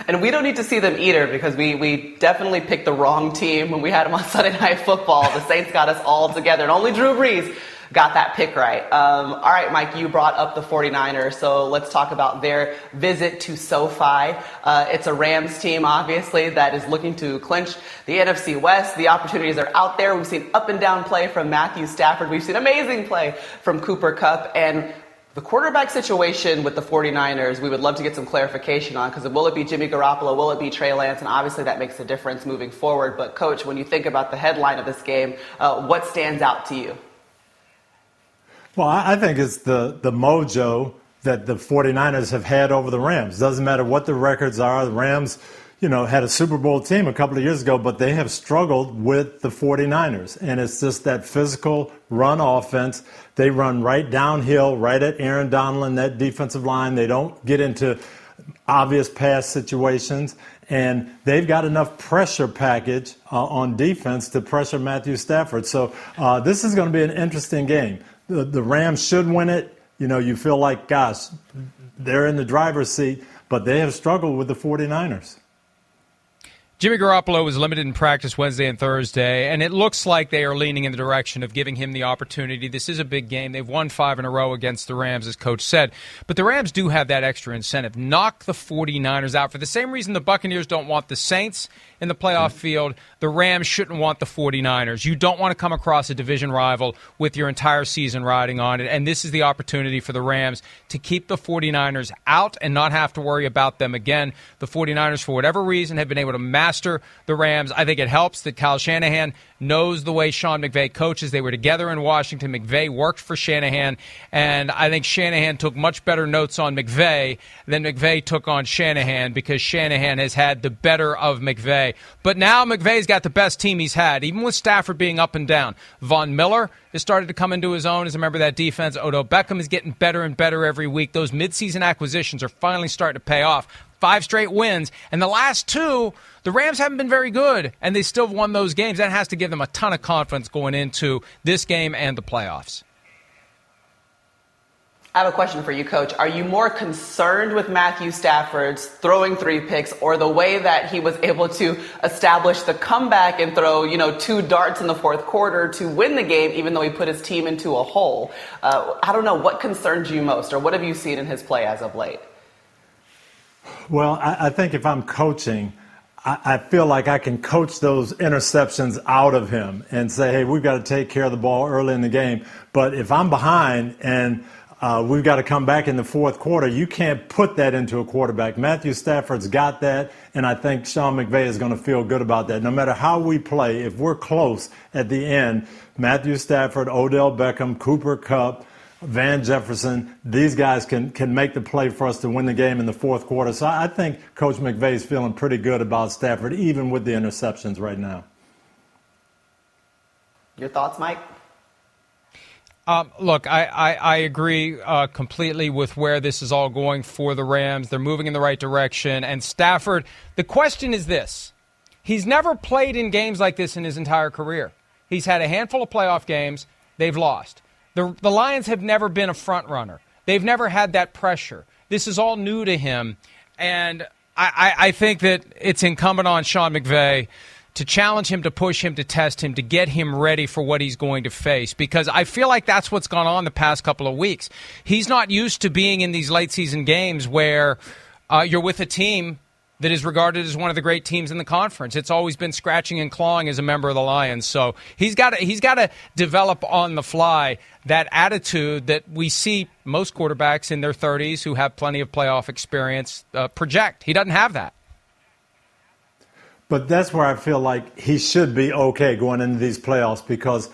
and we don't need to see them either because we, we definitely picked the wrong team when we had them on Sunday Night Football. The Saints got us all together, and only Drew Brees got that pick right. Um, all right, Mike, you brought up the 49ers, so let's talk about their visit to SoFi. Uh, it's a Rams team, obviously, that is looking to clinch the NFC West. The opportunities are out there. We've seen up and down play from Matthew Stafford. We've seen amazing play from Cooper Kupp. And the quarterback situation with the 49ers, we would love to get some clarification on because will it be Jimmy Garoppolo? Will it be Trey Lance? And obviously that makes a difference moving forward. But, coach, when you think about the headline of this game, uh, what stands out to you? Well, I think it's the, the mojo that the 49ers have had over the Rams. Doesn't matter what the records are. The Rams, you know, had a Super Bowl team a couple of years ago, but they have struggled with the 49ers. And it's just that physical run offense. They run right downhill, right at Aaron Donald and that defensive line. They don't get into obvious pass situations. And they've got enough pressure package uh, on defense to pressure Matthew Stafford. So uh, this is going to be an interesting game the, the Rams should win it. You know, you feel like, gosh, they're in the driver's seat, but they have struggled with the 49ers. Jimmy Garoppolo was limited in practice Wednesday and Thursday, and it looks like they are leaning in the direction of giving him the opportunity. This is a big game. They've won five in a row against the Rams, as coach said. But the Rams do have that extra incentive. Knock the 49ers out for the same reason the Buccaneers don't want the Saints in the playoff field, the Rams shouldn't want the 49ers. You don't want to come across a division rival with your entire season riding on it. And this is the opportunity for the Rams to keep the 49ers out and not have to worry about them again. The 49ers, for whatever reason, have been able to master the Rams. I think it helps that Kyle Shanahan knows the way Sean McVay coaches. They were together in Washington. McVay worked for Shanahan, and I think Shanahan took much better notes on McVay than McVay took on Shanahan because Shanahan has had the better of McVay. But now McVay's got the best team he's had, even with Stafford being up and down. Von Miller has started to come into his own as a member of that defense. Odell Beckham is getting better and better every week. Those midseason acquisitions are finally starting to pay off five straight wins. And the last two, the Rams haven't been very good, and they still won those games. That has to give them a ton of confidence going into this game and the playoffs. I have a question for you, Coach. Are you more concerned with Matthew Stafford's throwing three picks or the way that he was able to establish the comeback and throw, you know, two darts in the fourth quarter to win the game, even though he put his team into a hole? Uh, I don't know. What concerns you most, or what have you seen in his play as of late? Well, I, I think if I'm coaching, I, I, feel like I can coach those interceptions out of him and say, hey, we've got to take care of the ball early in the game. But if I'm behind and uh, we've got to come back in the fourth quarter. You can't put that into a quarterback. Matthew Stafford's got that, and I think Sean McVay is going to feel good about that. No matter how we play, if we're close at the end, Matthew Stafford, Odell Beckham, Cooper Kupp, Van Jefferson, these guys can, can make the play for us to win the game in the fourth quarter. So I think Coach McVay is feeling pretty good about Stafford, even with the interceptions right now. Your thoughts, Mike? Um, look, I, I, I agree uh, completely with where this is all going for the Rams. They're moving in the right direction. And Stafford, the question is this he's never played in games like this in his entire career. He's had a handful of playoff games, they've lost. The, the Lions have never been a front runner. They've never had that pressure. This is all new to him. And I, I, I think that it's incumbent on Sean McVay to challenge him, to push him, to test him, to get him ready for what he's going to face. Because I feel like that's what's gone on the past couple of weeks. He's not used to being in these late season games where uh, you're with a team that is regarded as one of the great teams in the conference. It's always been scratching and clawing as a member of the Lions. So he's got to, he's got to develop on the fly that attitude that we see most quarterbacks in their 30s who have plenty of playoff experience uh, project. He doesn't have that. But that's where I feel like he should be okay going into these playoffs because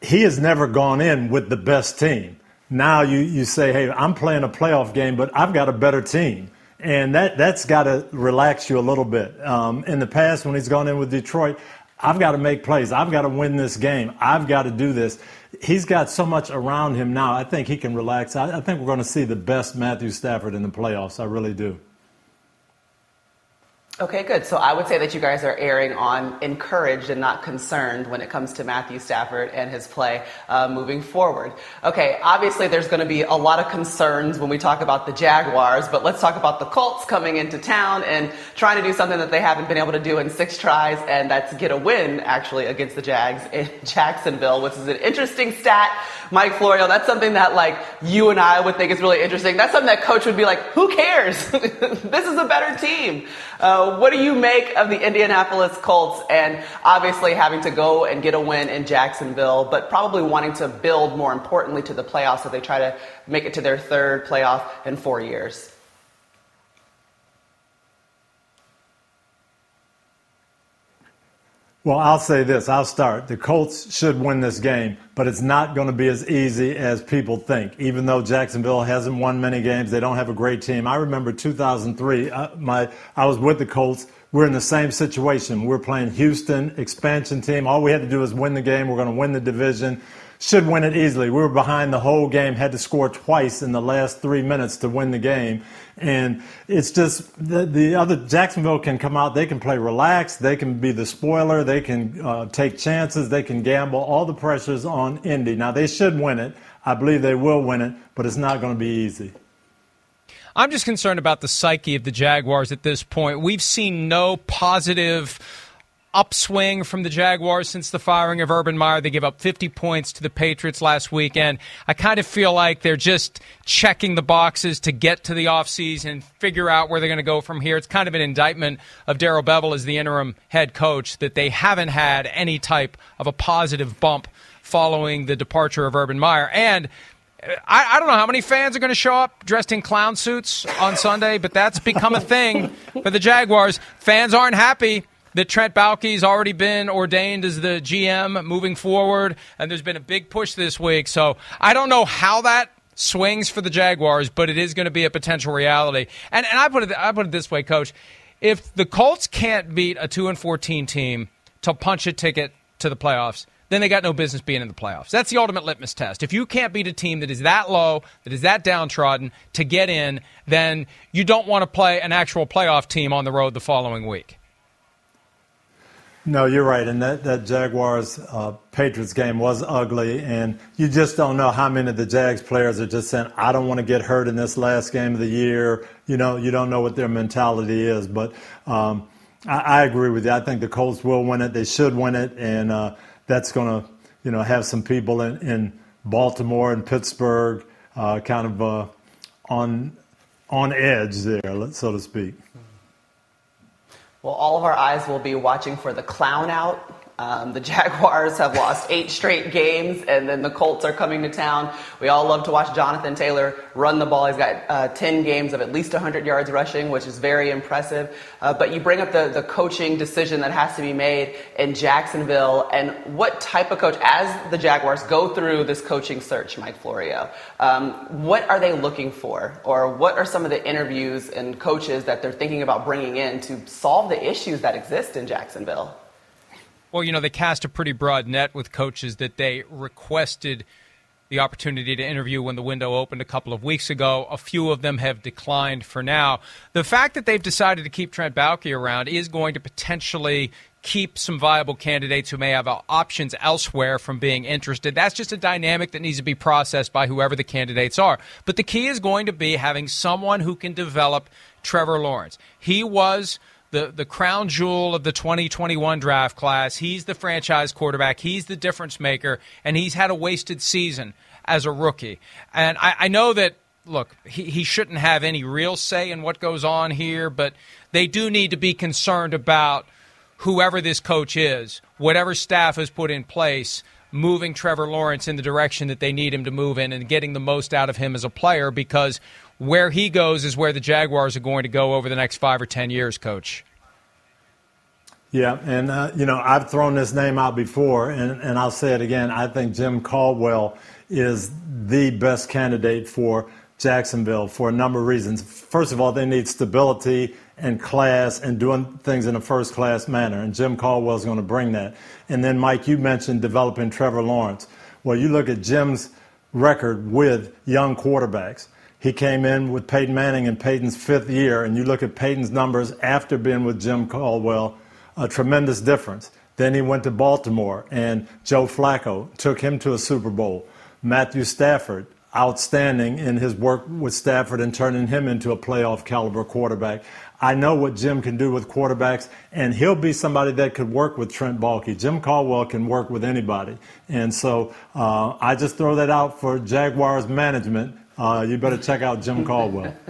he has never gone in with the best team. Now you, you say, hey, I'm playing a playoff game, but I've got a better team and that that's got to relax you a little bit. Um, in the past, when he's gone in with Detroit, I've got to make plays. I've got to win this game. I've got to do this. He's got so much around him now. I think he can relax. I, I think we're going to see the best Matthew Stafford in the playoffs. I really do. Okay, good. So I would say that you guys are erring on encouraged and not concerned when it comes to Matthew Stafford and his play uh, moving forward. Okay, obviously there's going to be a lot of concerns when we talk about the Jaguars, but let's talk about the Colts coming into town and trying to do something that they haven't been able to do in six tries, and that's get a win actually against the Jags in Jacksonville, which is an interesting stat. Mike Florio, that's something that like you and I would think is really interesting. That's something that coach would be like, who cares? this is a better team. Uh, what do you make of the Indianapolis Colts and obviously having to go and get a win in Jacksonville, but probably wanting to build more importantly to the playoffs as they try to make it to their third playoff in four years? Well, I'll say this. I'll start. The Colts should win this game, but it's not going to be as easy as people think. Even though Jacksonville hasn't won many games, they don't have a great team. I remember 2003. Uh, my I was with the Colts. We're in the same situation. We're playing Houston expansion team. All we had to do was win the game. We're going to win the division should win it easily. We were behind the whole game, had to score twice in the last three minutes to win the game. And it's just the, the other Jacksonville can come out, they can play relaxed, they can be the spoiler, they can uh, take chances, they can gamble. All the pressures on Indy. Now, they should win it. I believe they will win it, but it's not going to be easy. I'm just concerned about the psyche of the Jaguars at this point. We've seen no positive upswing from the Jaguars since the firing of Urban Meyer. They gave up 50 points to the Patriots last weekend. I kind of feel like they're just checking the boxes to get to the offseason and figure out where they're going to go from here. It's kind of an indictment of Darrell Bevell as the interim head coach that they haven't had any type of a positive bump following the departure of Urban Meyer. And uh, I, I, don't know how many fans are going to show up dressed in clown suits on Sunday, but that's become a thing for the Jaguars. Fans aren't happy that Trent Baalke's already been ordained as the GM moving forward, and there's been a big push this week. So I don't know how that swings for the Jaguars, but it is going to be a potential reality. And and I put it I put it this way, Coach: if the Colts can't beat a two and fourteen team to punch a ticket to the playoffs. Then they got no business being in the playoffs. That's the ultimate litmus test. If you can't beat a team that is that low, that is that downtrodden to get in, then you don't want to play an actual playoff team on the road the following week. No, you're right. And that, that Jaguars uh, Patriots game was ugly. And you just don't know how many of the Jags players are just saying, I don't want to get hurt in this last game of the year. You know, you don't know what their mentality is. But um, I, I, agree with you. I think the Colts will win it. They should win it. And uh, that's going to, you know, have some people in, in Baltimore and Pittsburgh uh, kind of uh, on, on edge there, so to speak. Well, all of our eyes will be watching for the clown out Um, the Jaguars have lost eight straight games, and then the Colts are coming to town. We all love to watch Jonathan Taylor run the ball. He's got uh, 10 games of at least 100 yards rushing, which is very impressive. Uh, but you bring up the, the coaching decision that has to be made in Jacksonville, and what type of coach, as the Jaguars go through this coaching search, Mike Florio, um, what are they looking for? Or what are some of the interviews and coaches that they're thinking about bringing in to solve the issues that exist in Jacksonville? Well, you know, they cast a pretty broad net with coaches that they requested the opportunity to interview when the window opened a couple of weeks ago. A few of them have declined for now. The fact that they've decided to keep Trent Baalke around is going to potentially keep some viable candidates who may have options elsewhere from being interested. That's just a dynamic that needs to be processed by whoever the candidates are. But the key is going to be having someone who can develop Trevor Lawrence. He was the, the crown jewel of the 2021 draft class. He's the franchise quarterback. He's the difference maker, and he's had a wasted season as a rookie. And I, I know that, look, he, he shouldn't have any real say in what goes on here, but they do need to be concerned about whoever this coach is, whatever staff has put in place moving Trevor Lawrence in the direction that they need him to move in and getting the most out of him as a player because where he goes is where the Jaguars are going to go over the next five or ten years, Coach. Yeah, and uh, you know I've thrown this name out before, and, and I'll say it again. I think Jim Caldwell is the best candidate for Jacksonville for a number of reasons. First of all, they need stability and class and doing things in a first class manner, and Jim Caldwell is going to bring that. And then, Mike, you mentioned developing Trevor Lawrence. Well, you look at Jim's record with young quarterbacks. He came in with Peyton Manning in Peyton's fifth year, and you look at Peyton's numbers after being with Jim Caldwell, a tremendous difference. Then he went to Baltimore, and Joe Flacco took him to a Super Bowl. Matthew Stafford, outstanding in his work with Stafford and turning him into a playoff caliber quarterback. I know what Jim can do with quarterbacks, and he'll be somebody that could work with Trent Baalke. Jim Caldwell can work with anybody. And so uh, I just throw that out for Jaguars management uh, you better check out Jim Caldwell.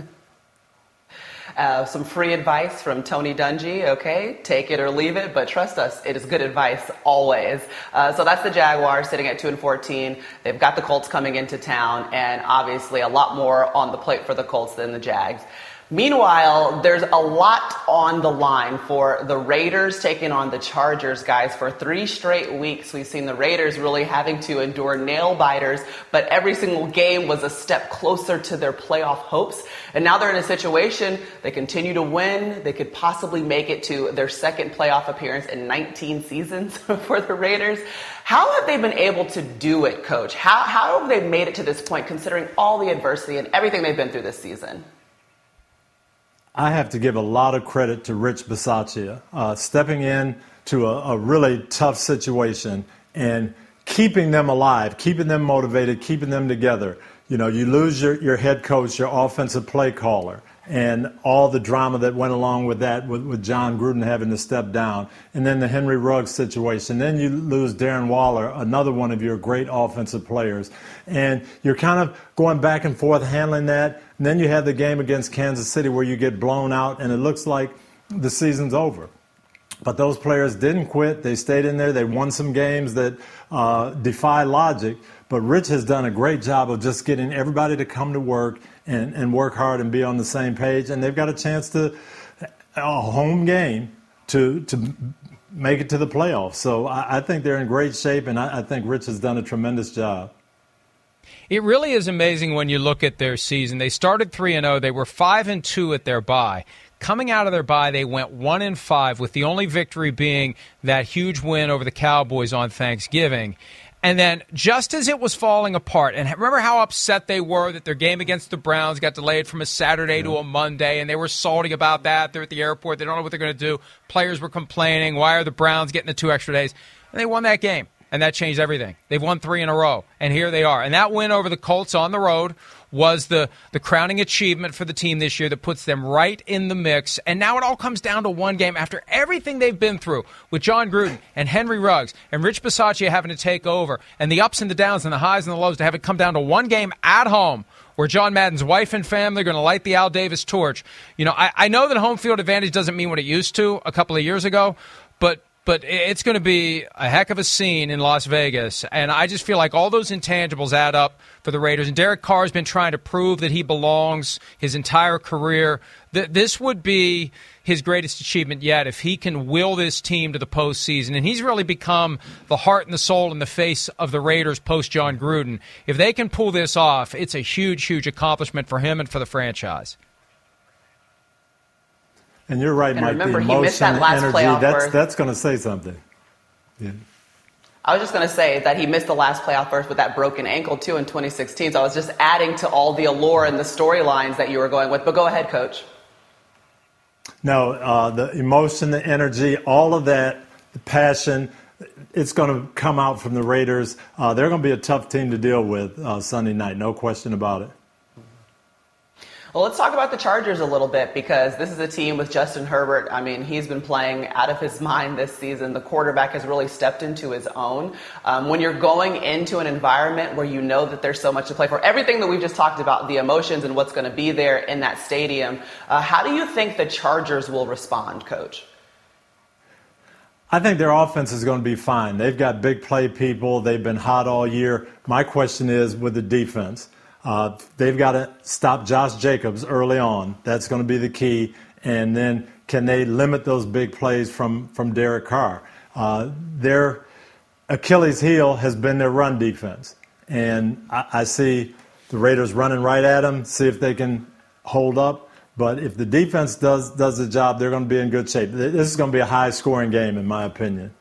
Uh, some free advice from Tony Dungy, okay? Take it or leave it, but trust us, it is good advice always. Uh, so that's the Jaguars sitting at 2 and 14. They've got the Colts coming into town, and obviously a lot more on the plate for the Colts than the Jags. Meanwhile, there's a lot on the line for the Raiders taking on the Chargers, guys. For three straight weeks, we've seen the Raiders really having to endure nail biters, but every single game was a step closer to their playoff hopes. And now they're in a situation, they continue to win. They could possibly make it to their second playoff appearance in 19 seasons for the Raiders. How have they been able to do it, coach? How, how have they made it to this point considering all the adversity and everything they've been through this season? I have to give a lot of credit to Rich Bisaccia, uh, stepping in to a, a really tough situation and keeping them alive, keeping them motivated, keeping them together. You know, you lose your, your head coach, your offensive play caller and all the drama that went along with that, with, with Jon Gruden having to step down, and then the Henry Ruggs situation. Then you lose Darren Waller, another one of your great offensive players, and you're kind of going back and forth handling that. And then you have the game against Kansas City where you get blown out, and it looks like the season's over. But those players didn't quit. They stayed in there. They won some games that uh, defy logic. But Rich has done a great job of just getting everybody to come to work and, and work hard and be on the same page. And they've got a chance to, a home game, to, to make it to the playoffs. So I, I think they're in great shape, and I, I think Rich has done a tremendous job. It really is amazing when you look at their season. They started 3 and 0. They were 5 and 2 at their bye. Coming out of their bye, they went 1 and 5 with the only victory being that huge win over the Cowboys on Thanksgiving. And then, just as it was falling apart, and remember how upset they were that their game against the Browns got delayed from a Saturday to a Monday, and they were salty about that. They're at the airport, they don't know what they're going to do. Players were complaining, why are the Browns getting the two extra days? And they won that game, and that changed everything. They've won three in a row, and here they are. And that win over the Colts on the road was the, the crowning achievement for the team this year that puts them right in the mix. And now it all comes down to one game after everything they've been through with Jon Gruden and Henry Ruggs and Rich Bisaccia having to take over and the ups and the downs and the highs and the lows to have it come down to one game at home where John Madden's wife and family are going to light the Al Davis torch. You know, I, I know that home field advantage doesn't mean what it used to a couple of years ago, but but it's going to be a heck of a scene in Las Vegas. And I just feel like all those intangibles add up for the Raiders. And Derek Carr has been trying to prove that he belongs his entire career. That this would be his greatest achievement yet if he can will this team to the postseason. And he's really become the heart and the soul and the face of the Raiders post Jon Gruden. If they can pull this off, it's a huge, huge accomplishment for him and for the franchise. And you're right, and Mike. Remember, the emotion, and energy, that's, that's going to say something. Yeah. I was just going to say that he missed the last playoff burst with that broken ankle, too, in 2016. So I was just adding to all the allure and the storylines that you were going with. But go ahead, coach. No, uh, the emotion, the energy, all of that, the passion, it's going to come out from the Raiders. Uh, they're going to be a tough team to deal with uh, Sunday night, no question about it. Well, let's talk about the Chargers a little bit because this is a team with Justin Herbert. I mean, he's been playing out of his mind this season. The quarterback has really stepped into his own. Um, when you're going into an environment where you know that there's so much to play for, everything that we've just talked about, the emotions and what's going to be there in that stadium, uh, how do you think the Chargers will respond, coach? I think their offense is going to be fine. They've got big play people. They've been hot all year. My question is with the defense. Uh, they've got to stop Josh Jacobs early on. That's going to be the key. And then can they limit those big plays from, from Derek Carr? Uh, their Achilles heel has been their run defense. And I, I see the Raiders running right at them, see if they can hold up. But if the defense does, does the job, they're going to be in good shape. This is going to be a high scoring game, in my opinion.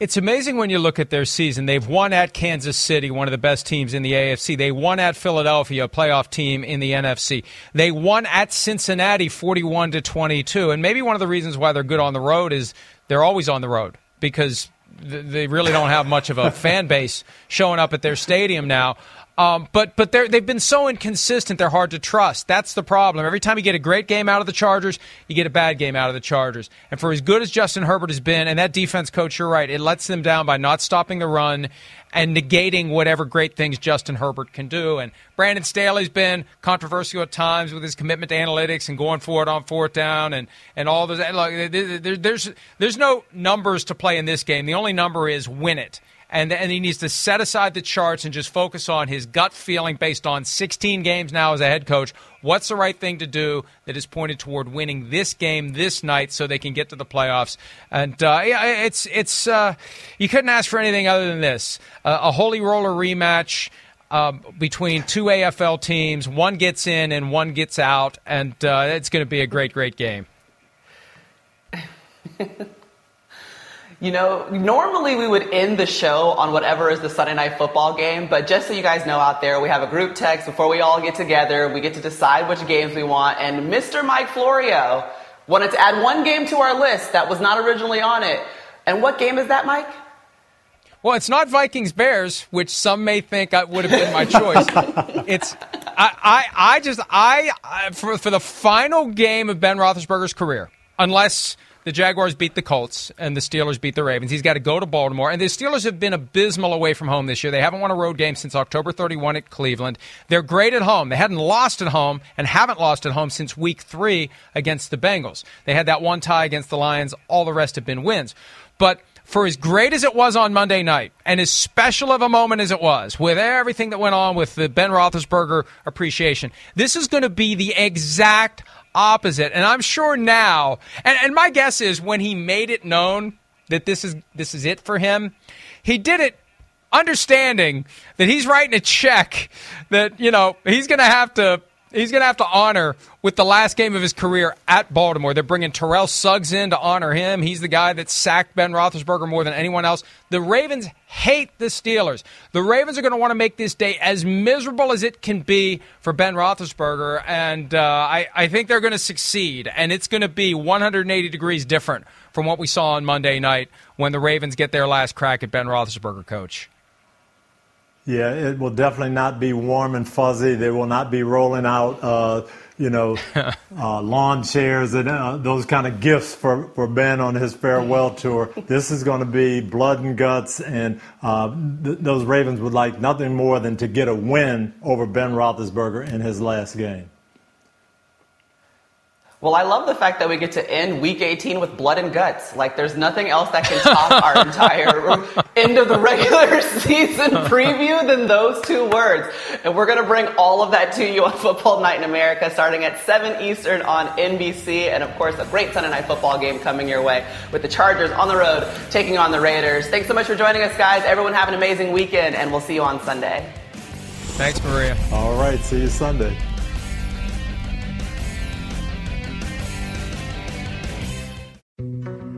It's amazing when you look at their season. They've won at Kansas City, one of the best teams in the AFC. They won at Philadelphia, a playoff team in the NFC. They won at Cincinnati 41 to 22. And maybe one of the reasons why they're good on the road is they're always on the road because they really don't have much of a fan base showing up at their stadium now. Um, but but they've been so inconsistent, they're hard to trust. That's the problem. Every time you get a great game out of the Chargers, you get a bad game out of the Chargers. And for as good as Justin Herbert has been, and that defense coach, you're right, it lets them down by not stopping the run and negating whatever great things Justin Herbert can do. And Brandon Staley's been controversial at times with his commitment to analytics and going for it on fourth down and, and all those. Look, there's, there's no numbers to play in this game. The only number is win it and and he needs to set aside the charts and just focus on his gut feeling based on 16 games now as a head coach. What's the right thing to do that is pointed toward winning this game this night so they can get to the playoffs? And uh, yeah, it's it's uh, you couldn't ask for anything other than this: uh, a holy roller rematch. Um, between two AFL teams, one gets in and one gets out, and uh, it's going to be a great, great game. You know, normally we would end the show on whatever is the Sunday night football game, but just so you guys know out there, we have a group text before we all get together. We get to decide which games we want, and Mr. Mike Florio wanted to add one game to our list that was not originally on it. And what game is that, Mike? Well, it's not Vikings Bears, which some may think would have been my choice. it's I, I, I just I, I for for the final game of Ben Roethlisberger's career, unless the Jaguars beat the Colts and the Steelers beat the Ravens. He's got to go to Baltimore. And the Steelers have been abysmal away from home this year. They haven't won a road game since October 31 at Cleveland. They're great at home. They hadn't lost at home and haven't lost at home since week three against the Bengals. They had that one tie against the Lions. All the rest have been wins. But for as great as it was on Monday night, and as special of a moment as it was, with everything that went on with the Ben Roethlisberger appreciation, this is going to be the exact opposite. And I'm sure now, and, and my guess is when he made it known that this is this is it for him, he did it understanding that he's writing a check that you know he's going to have to he's going to have to honor with the last game of his career at Baltimore. They're bringing Terrell Suggs in to honor him. He's the guy that sacked Ben Roethlisberger more than anyone else. The Ravens hate the Steelers. The Ravens are going to want to make this day as miserable as it can be for Ben Roethlisberger, and uh, I, I think they're going to succeed. And it's going to be 180 degrees different from what we saw on Monday night when the Ravens get their last crack at Ben Roethlisberger, coach. Yeah, it will definitely not be warm and fuzzy. They will not be rolling out, uh, you know, uh, lawn chairs and uh, those kind of gifts for, for Ben on his farewell tour. This is going to be blood and guts, and uh, th- those Ravens would like nothing more than to get a win over Ben Roethlisberger in his last game. Well, I love the fact that we get to end week 18 with blood and guts. Like, there's nothing else that can top our entire end of the regular season preview than those two words. And we're going to bring all of that to you on Football Night in America starting at 7 Eastern on NBC. And of course, a great Sunday night football game coming your way with the Chargers on the road taking on the Raiders. Thanks so much for joining us, guys. Everyone have an amazing weekend, and we'll see you on Sunday. Thanks, Maria. All right. See you Sunday.